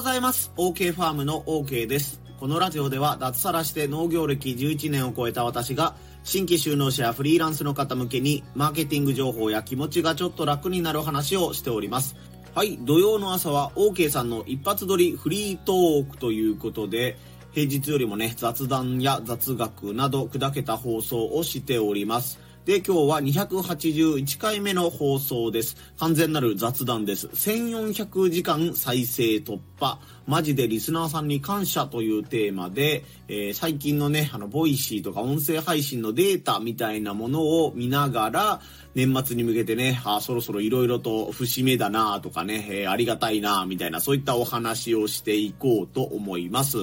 ございます。OK ファームの OK です。このラジオでは脱サラして農業歴11年を超えた私が新規就農者やフリーランスの方向けにマーケティング情報や気持ちがちょっと楽になる話をしております。はい、土曜の朝は OK さんの一発撮りフリートークということで、平日よりもね、雑談や雑学など砕けた放送をしております。で、今日は281回目の放送です。完全なる雑談です。1400時間再生突破。マジでリスナーさんに感謝というテーマで、えー、最近のね、あの、ボイシーとか音声配信のデータみたいなものを見ながら、年末に向けてね、あそろそろ色々と節目だなとかね、えー、ありがたいなみたいな、そういったお話をしていこうと思います。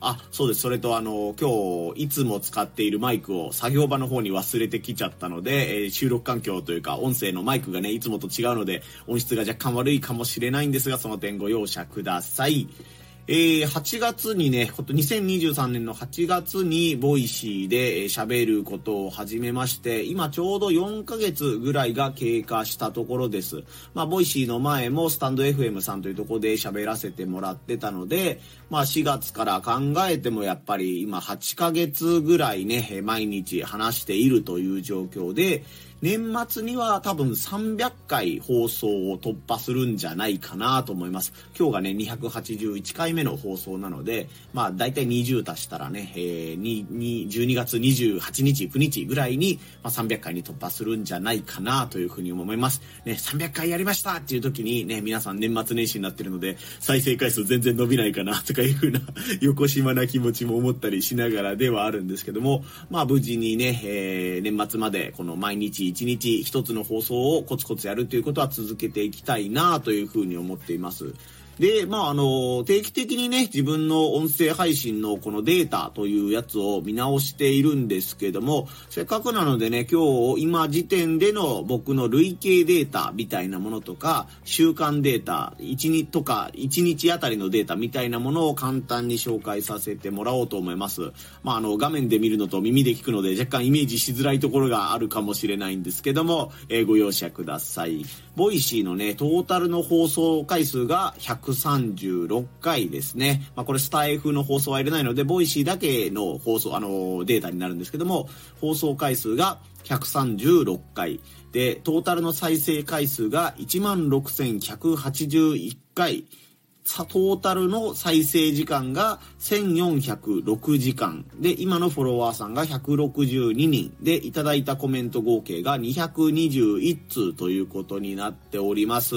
あ、そうです。それとあの、今日、いつも使っているマイクを作業場の方に忘れてきちゃったので、えー、収録環境というか、音声のマイクがね、いつもと違うので、音質が若干悪いかもしれないんですが、その点ご容赦ください。えー、8月にね、2023年の8月にボイシーで喋ることを始めまして、今ちょうど4ヶ月ぐらいが経過したところです。まあ、ボイシーの前もスタンド FM さんというところで喋らせてもらってたので、まあ、4月から考えてもやっぱり今8ヶ月ぐらいね、毎日話しているという状況で、年末には多分300回放送を突破するんじゃないかなと思います。今日がね、281回目の放送なので、まあ大体20足したらね、えー、12月28日、9日ぐらいに、まあ、300回に突破するんじゃないかなというふうに思います。ね、300回やりましたっていう時にね、皆さん年末年始になってるので、再生回数全然伸びないかなとかいうふうな 横島な気持ちも思ったりしながらではあるんですけども、まあ無事にね、えー、年末までこの毎日一日一つの放送をコツコツやるということは続けていきたいなというふうに思っています。で、まあ、あの、定期的にね、自分の音声配信のこのデータというやつを見直しているんですけども、せっかくなのでね、今日、今時点での僕の累計データみたいなものとか、週間データ、1日とか、1日あたりのデータみたいなものを簡単に紹介させてもらおうと思います。まあ、あの、画面で見るのと耳で聞くので若干イメージしづらいところがあるかもしれないんですけども、えー、ご容赦ください。ボイシーのね、トータルの放送回数が100 136回ですね。まあ、これスタイフの放送は入れないので、ボイシーだけの放送、あの、データになるんですけども、放送回数が136回。で、トータルの再生回数が16,181回。さトータルの再生時間が1406時間。で今のフォロワーさんが162人。でいただいたコメント合計が221通ということになっております。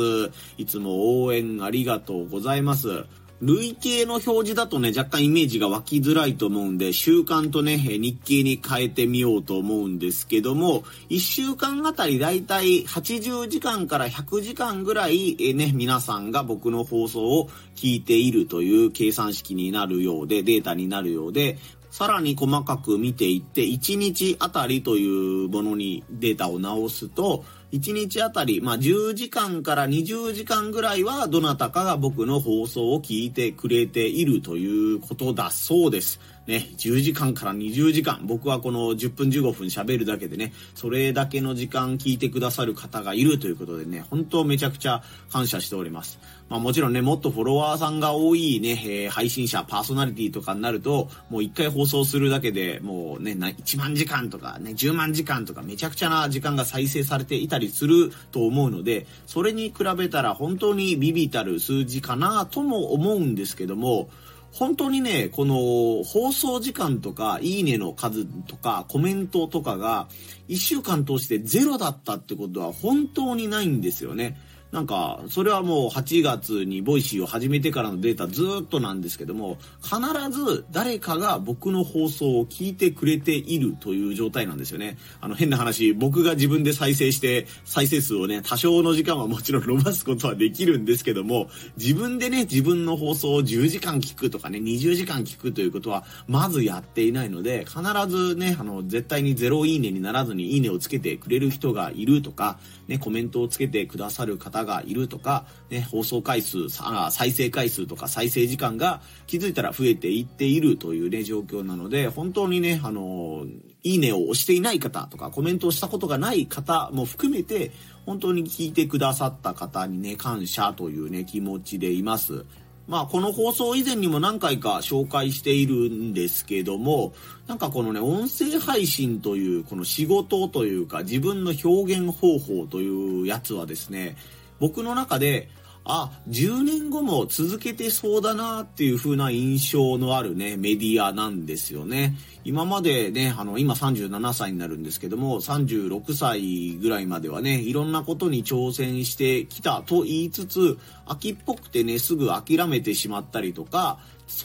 いつも応援ありがとうございます。累計の表示だとね、若干イメージが湧きづらいと思うんで、週間とね、日経に変えてみようと思うんですけども、1週間あたりだいたい80時間から100時間ぐらい、えね、皆さんが僕の放送を聞いているという計算式になるようで、データになるようで、さらに細かく見ていって、1日あたりというものにデータを直すと、1日あたり、まあ、10時間から20時間ぐらいはどなたかが僕の放送を聞いてくれているということだそうです。ね、10時間から20時間、僕はこの10分15分喋るだけでね、それだけの時間聞いてくださる方がいるということでね、本当めちゃくちゃ感謝しております。まあもちろんね、もっとフォロワーさんが多いね、えー、配信者、パーソナリティとかになると、もう1回放送するだけでもうね、1万時間とかね、10万時間とかめちゃくちゃな時間が再生されていたりすると思うので、それに比べたら本当にビビたる数字かなとも思うんですけども、本当にね、この放送時間とか、いいねの数とか、コメントとかが、1週間通してゼロだったってことは本当にないんですよね。なんか、それはもう8月にボイシーを始めてからのデータずっとなんですけども、必ず誰かが僕の放送を聞いてくれているという状態なんですよね。あの変な話、僕が自分で再生して、再生数をね、多少の時間はもちろん伸ばすことはできるんですけども、自分でね、自分の放送を10時間聞くとかね、20時間聞くということは、まずやっていないので、必ずね、あの、絶対に0いいねにならずにいいねをつけてくれる人がいるとか、ね、コメントをつけてくださる方がいるとか、ね、放送回数、再生回数とか再生時間が気づいたら増えていっているというね、状況なので、本当にね、あの、いいねを押していない方とか、コメントをしたことがない方も含めて、本当に聞いてくださった方にね、感謝というね、気持ちでいます。まあ、この放送以前にも何回か紹介しているんですけども、なんかこのね、音声配信という、この仕事というか、自分の表現方法というやつはですね、僕の中で、あ、10年後も続けてそうだなっていう風な印象のあるね、メディアなんですよね。今までね、あの、今37歳になるんですけども、36歳ぐらいまではね、いろんなことに挑戦してきたと言いつつ、秋っぽくてね、すぐ諦めてしまったりとか、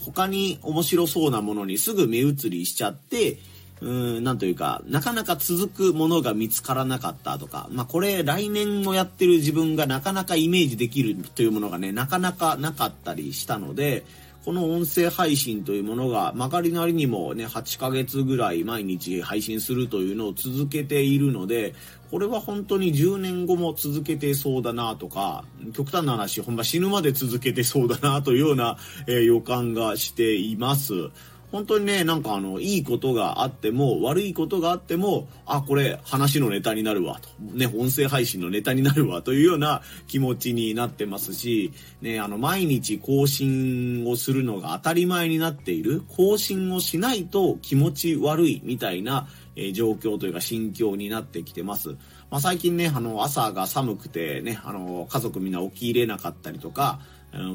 他に面白そうなものにすぐ目移りしちゃって、うん、なんというか、なかなか続くものが見つからなかったとか、まあこれ来年もやってる自分がなかなかイメージできるというものがね、なかなかなかったりしたので、この音声配信というものが曲がりなりにもね、8ヶ月ぐらい毎日配信するというのを続けているので、これは本当に10年後も続けてそうだなとか、極端な話、ほんま死ぬまで続けてそうだなというような、えー、予感がしています。本当にね、なんかあの、いいことがあっても、悪いことがあっても、あ、これ話のネタになるわ、と。ね、音声配信のネタになるわ、というような気持ちになってますし、ね、あの、毎日更新をするのが当たり前になっている、更新をしないと気持ち悪い、みたいな、え、状況というか心境になってきてます。まあ、最近ね、あの、朝が寒くてね、あの、家族みんな起きれなかったりとか、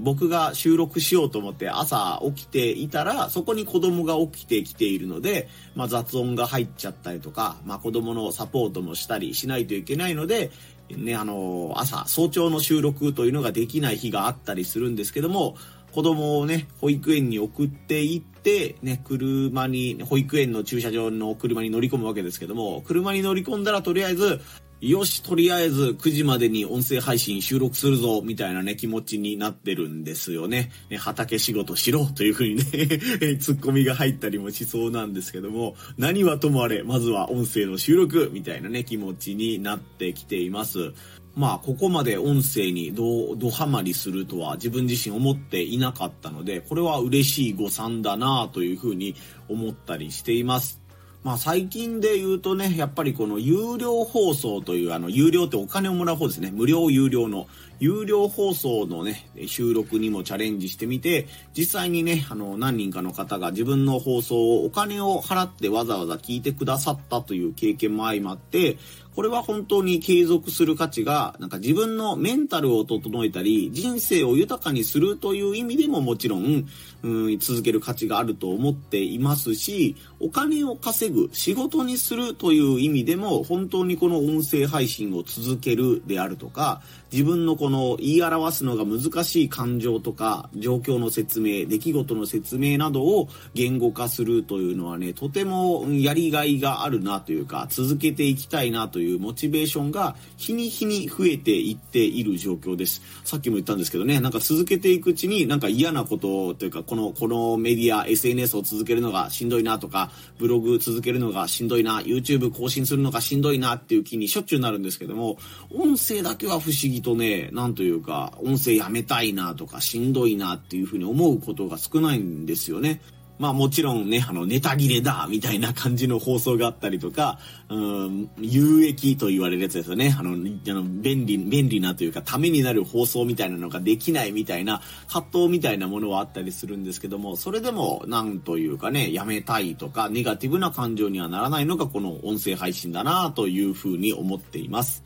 僕が収録しようと思って朝起きていたら、そこに子供が起きてきているので、まあ、雑音が入っちゃったりとか、まあ、子供のサポートもしたりしないといけないので、ね、あの、朝、早朝の収録というのができない日があったりするんですけども、子供をね、保育園に送っていって、ね、車に、保育園の駐車場の車に乗り込むわけですけども、車に乗り込んだらとりあえず、よし、とりあえず9時までに音声配信収録するぞ、みたいなね、気持ちになってるんですよね。ね畑仕事しろ、というふうにね ツッコミが入ったりもしそうなんですけども、何はともあれ、まずは音声の収録、みたいなね、気持ちになってきています。まあ、ここまで音声にど、どハマりするとは自分自身思っていなかったので、これは嬉しい誤算だなというふうに思ったりしています。まあ最近で言うとね、やっぱりこの有料放送というあの有料ってお金をもらう方ですね。無料有料の有料放送のね、収録にもチャレンジしてみて、実際にね、あの何人かの方が自分の放送をお金を払ってわざわざ聞いてくださったという経験も相まって、これは本当に継続する価値が、なんか自分のメンタルを整えたり、人生を豊かにするという意味でももちろん、うん、続ける価値があると思っていますし、お金を稼ぐ、仕事にするという意味でも、本当にこの音声配信を続けるであるとか、自分のこのの言い表すのが難しい感情とか、状況の説明、出来事の説明などを言語化するというのはね、とてもやりがいがあるなというか、続けていきたいなというモチベーションが日に日に増えていっている状況です。さっきも言ったんですけどね、なんか続けていくうちになんか嫌なことというか、この、このメディア、SNS を続けるのがしんどいなとか、ブログ続けるのがしんどいな、YouTube 更新するのがしんどいなっていう気にしょっちゅうなるんですけども、音声だけは不思議とね、なんというか、音声やめたいなとか、しんどいなっていうふうに思うことが少ないんですよね。まあもちろんね、あの、ネタ切れだみたいな感じの放送があったりとか、うん、有益と言われるやつですよね。あの、あの便利、便利なというか、ためになる放送みたいなのができないみたいな、葛藤みたいなものはあったりするんですけども、それでも、なんというかね、やめたいとか、ネガティブな感情にはならないのが、この音声配信だなというふうに思っています。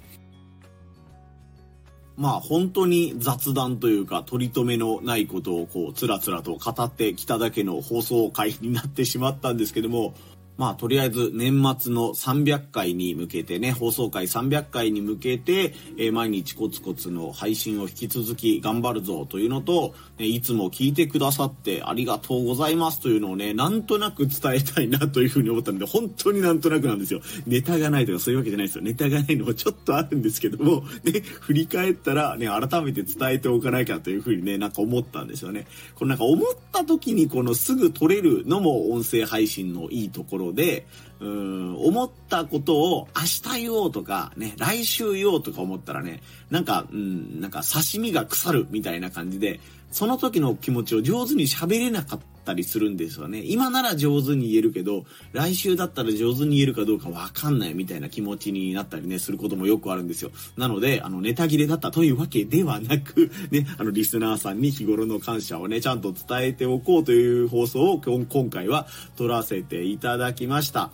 まあ本当に雑談というか取り留めのないことをこうつらつらと語ってきただけの放送回になってしまったんですけども、まあ、とりあえず年末の300回に向けてね、放送回300回に向けて、えー、毎日コツコツの配信を引き続き頑張るぞというのと、ね、いつも聞いてくださってありがとうございますというのをね、なんとなく伝えたいなというふうに思ったんで、本当になんとなくなんですよ。ネタがないとかそういうわけじゃないですよ。ネタがないのもちょっとあるんですけども、ね、振り返ったらね、改めて伝えておかなきゃというふうにね、なんか思ったんですよね。このなんか思った時にこのすぐ撮れるのも音声配信のいいところで、うん、思ったことを明日言おうとか、ね、来週言おうとか思ったらね、なんか、うん、なんか刺身が腐るみたいな感じで、その時の気持ちを上手に喋れなかっったりするんですよね。今なら上手に言えるけど、来週だったら上手に言えるかどうかわかんないみたいな気持ちになったりね、することもよくあるんですよ。なので、あの、ネタ切れだったというわけではなく、ね、あの、リスナーさんに日頃の感謝をね、ちゃんと伝えておこうという放送を今回は撮らせていただきました。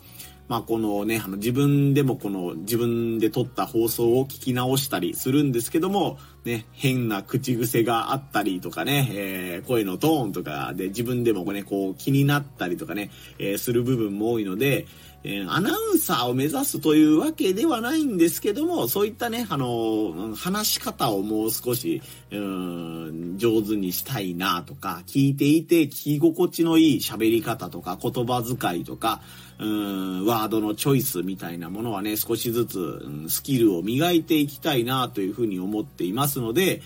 まあ、このね、あの自分でもこの自分で撮った放送を聞き直したりするんですけども、ね、変な口癖があったりとかね、えー、声のトーンとかで自分でもね、こう気になったりとかね、えー、する部分も多いので、えー、アナウンサーを目指すというわけではないんですけども、そういったね、あの、話し方をもう少し、うん、上手にしたいなとか、聞いていて聞き心地のいい喋り方とか、言葉遣いとか、うん、ワードのチョイスみたいなものはね、少しずつ、うん、スキルを磨いていきたいなというふうに思っていますので、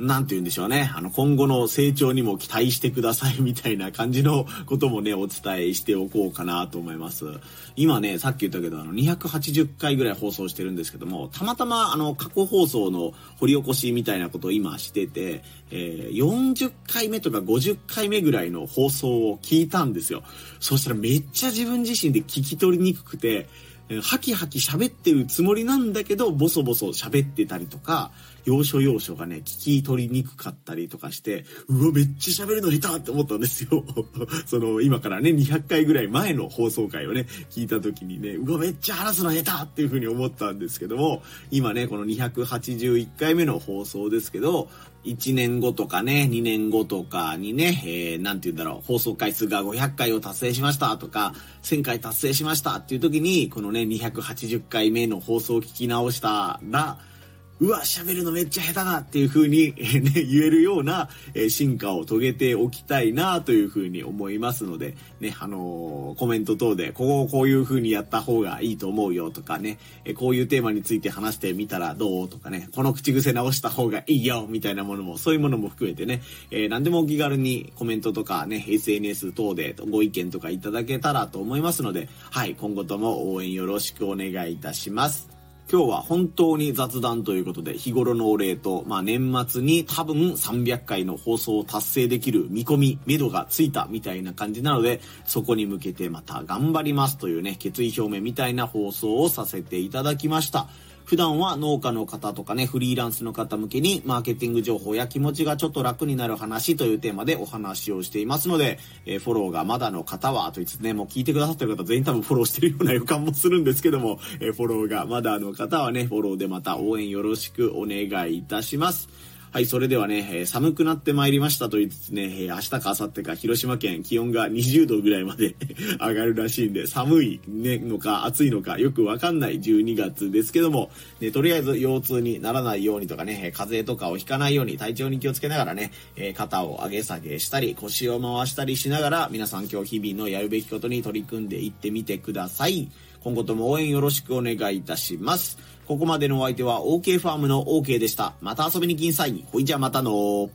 なんて言うんでしょうね。あの、今後の成長にも期待してくださいみたいな感じのこともね、お伝えしておこうかなと思います。今ね、さっき言ったけど、あの、280回ぐらい放送してるんですけども、たまたま、あの、過去放送の掘り起こしみたいなことを今してて、えー、40回目とか50回目ぐらいの放送を聞いたんですよ。そしたらめっちゃ自分自身で聞き取りにくくて、ハキハキ喋ってるつもりなんだけど、ボソボソ喋ってたりとか、要所要所がね、聞き取りにくかったりとかして、うわ、めっちゃ喋るの下手って思ったんですよ。その、今からね、200回ぐらい前の放送回をね、聞いた時にね、うわ、めっちゃ話すの下手っていう風に思ったんですけども、今ね、この281回目の放送ですけど、1年後とかね、2年後とかにね、えー、なんて言うんだろう、放送回数が500回を達成しましたとか、1000回達成しましたっていう時に、このね、280回目の放送を聞き直したら、うわ、喋るのめっちゃ下手だっていう風に、ね、言えるような、え、進化を遂げておきたいなという風に思いますので、ね、あのー、コメント等で、ここをこういう風にやった方がいいと思うよとかね、えこういうテーマについて話してみたらどうとかね、この口癖直した方がいいよみたいなものも、そういうものも含めてね、え何でもお気軽にコメントとかね、SNS 等でご意見とかいただけたらと思いますので、はい、今後とも応援よろしくお願いいたします。今日は本当に雑談ということで、日頃のお礼と、まあ年末に多分300回の放送を達成できる見込み、目処がついたみたいな感じなので、そこに向けてまた頑張りますというね、決意表明みたいな放送をさせていただきました。普段は農家の方とかね、フリーランスの方向けにマーケティング情報や気持ちがちょっと楽になる話というテーマでお話をしていますので、えー、フォローがまだの方は、と言いつつね、もう聞いてくださってる方全員多分フォローしてるような予感もするんですけども、えー、フォローがまだの方はね、フォローでまた応援よろしくお願いいたします。はい、それではね、えー、寒くなってまいりましたと言いつつね、えー、明日か明後日か広島県気温が20度ぐらいまで 上がるらしいんで、寒い、ね、のか暑いのかよくわかんない12月ですけども、ね、とりあえず腰痛にならないようにとかね、風邪とかをひかないように体調に気をつけながらね、えー、肩を上げ下げしたり、腰を回したりしながら、皆さん今日日々のやるべきことに取り組んでいってみてください。今後とも応援よろしくお願いいたします。ここまでのお相手は OK ファームの OK でした。また遊びに来んさい。ほいじゃまたの